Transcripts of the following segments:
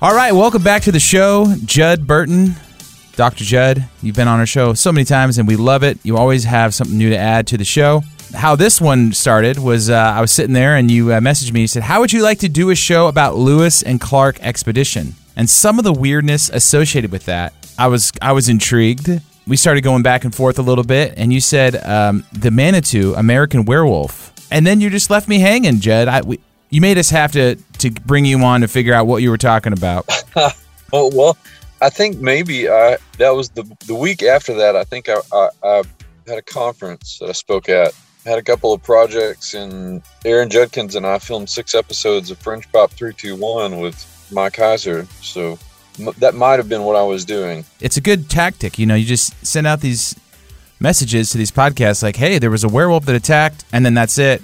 All right, welcome back to the show, Judd Burton. Dr. Judd, you've been on our show so many times and we love it. You always have something new to add to the show. How this one started was uh, I was sitting there and you uh, messaged me. You said, How would you like to do a show about Lewis and Clark expedition? And some of the weirdness associated with that. I was I was intrigued. We started going back and forth a little bit, and you said um, the Manitou, American Werewolf, and then you just left me hanging, Judd. I, we, you made us have to to bring you on to figure out what you were talking about. oh well, I think maybe I that was the the week after that. I think I, I, I had a conference that I spoke at. Had a couple of projects, and Aaron Judkins and I filmed six episodes of Fringe Pop Three Two One with Mike Kaiser. So m- that might have been what I was doing. It's a good tactic, you know. You just send out these messages to these podcasts like, "Hey, there was a werewolf that attacked," and then that's it.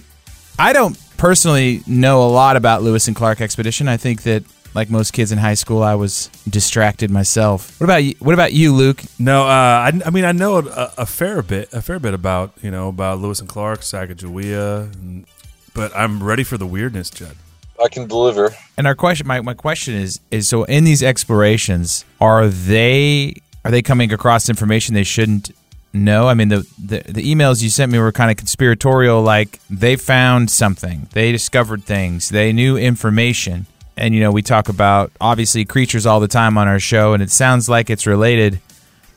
I don't personally know a lot about Lewis and Clark expedition. I think that like most kids in high school, I was distracted myself. What about you? What about you, Luke? No, uh, I, I, mean I know a, a, fair bit, a fair bit about you know about Lewis and Clark, Sacagawea, and, but I'm ready for the weirdness, Judd. I can deliver. And our question, my, my question is, is so in these explorations, are they are they coming across information they shouldn't no, I mean the, the, the emails you sent me were kind of conspiratorial. Like they found something, they discovered things, they knew information, and you know we talk about obviously creatures all the time on our show, and it sounds like it's related.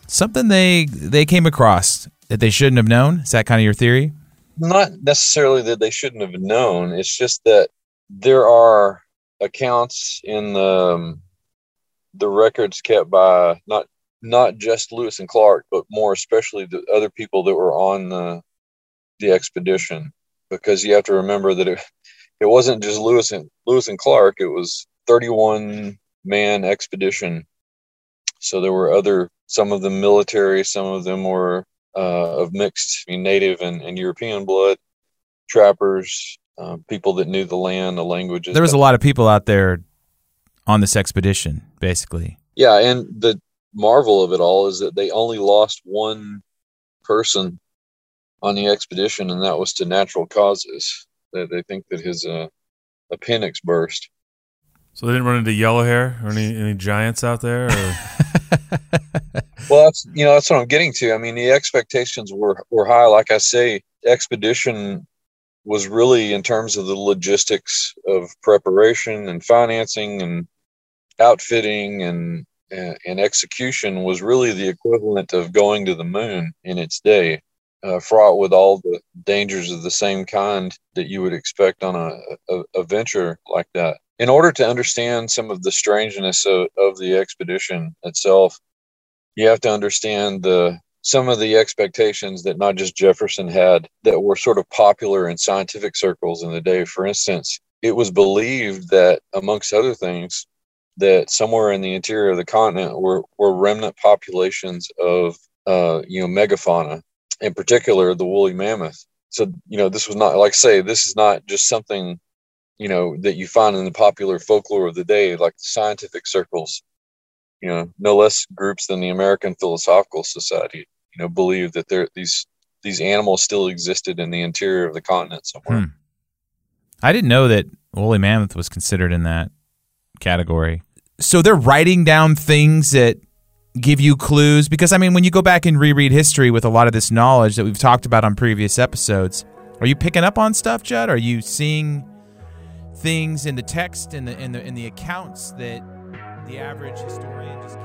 Something they they came across that they shouldn't have known. Is that kind of your theory? Not necessarily that they shouldn't have known. It's just that there are accounts in the um, the records kept by not not just Lewis and Clark, but more especially the other people that were on the the expedition, because you have to remember that it it wasn't just Lewis and Lewis and Clark; it was 31 man expedition. So there were other, some of them military, some of them were uh, of mixed I mean, native and, and European blood, trappers, uh, people that knew the land, the languages. There was a lot of people out there on this expedition, basically. Yeah, and the marvel of it all is that they only lost one person on the expedition, and that was to natural causes. They, they think that his uh, appendix burst. So they didn't run into yellow hair or any any giants out there. well, that's you know that's what I'm getting to. I mean, the expectations were were high. Like I say, expedition was really in terms of the logistics of preparation and financing and outfitting and and execution was really the equivalent of going to the moon in its day, uh, fraught with all the dangers of the same kind that you would expect on a, a, a venture like that. In order to understand some of the strangeness of, of the expedition itself, you have to understand the some of the expectations that not just Jefferson had that were sort of popular in scientific circles in the day. For instance, it was believed that, amongst other things, that somewhere in the interior of the continent were, were remnant populations of uh, you know megafauna, in particular the woolly mammoth. So you know this was not like say this is not just something you know that you find in the popular folklore of the day, like scientific circles. You know, no less groups than the American Philosophical Society. You know, believe that there these these animals still existed in the interior of the continent somewhere. Hmm. I didn't know that woolly mammoth was considered in that category so they're writing down things that give you clues because I mean when you go back and reread history with a lot of this knowledge that we've talked about on previous episodes, are you picking up on stuff, Judd? Are you seeing things in the text and the in the in the accounts that the average historian just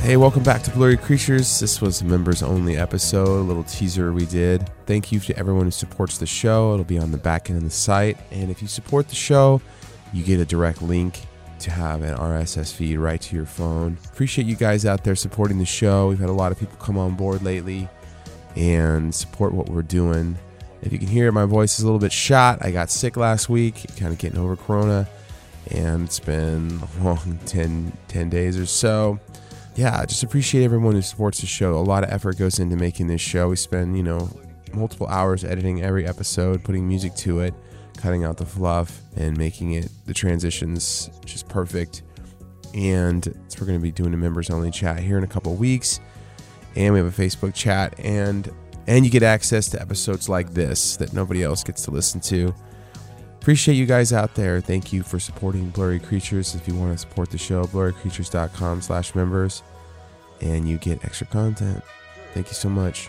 Hey, welcome back to Blurry Creatures. This was a members only episode, a little teaser we did. Thank you to everyone who supports the show. It'll be on the back end of the site. And if you support the show, you get a direct link to have an RSS feed right to your phone. Appreciate you guys out there supporting the show. We've had a lot of people come on board lately and support what we're doing. If you can hear it, my voice is a little bit shot. I got sick last week, kind of getting over Corona, and it's been a long 10, 10 days or so yeah, just appreciate everyone who supports the show. A lot of effort goes into making this show. We spend, you know, multiple hours editing every episode, putting music to it, cutting out the fluff, and making it the transitions just perfect. And so we're going to be doing a members only chat here in a couple weeks. And we have a Facebook chat. And And you get access to episodes like this that nobody else gets to listen to. Appreciate you guys out there. Thank you for supporting Blurry Creatures. If you want to support the show, blurrycreatures.com slash members. And you get extra content. Thank you so much.